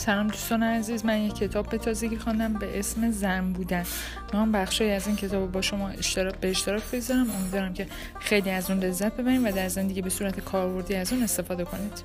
سلام دوستان عزیز من یک کتاب به تازگی خواندم به اسم زن بودن. من بخشی از این کتاب با شما اشتراک به اشتراک بذارم. امیدوارم که خیلی از اون لذت ببرید و در زندگی به صورت کاربردی از اون استفاده کنید.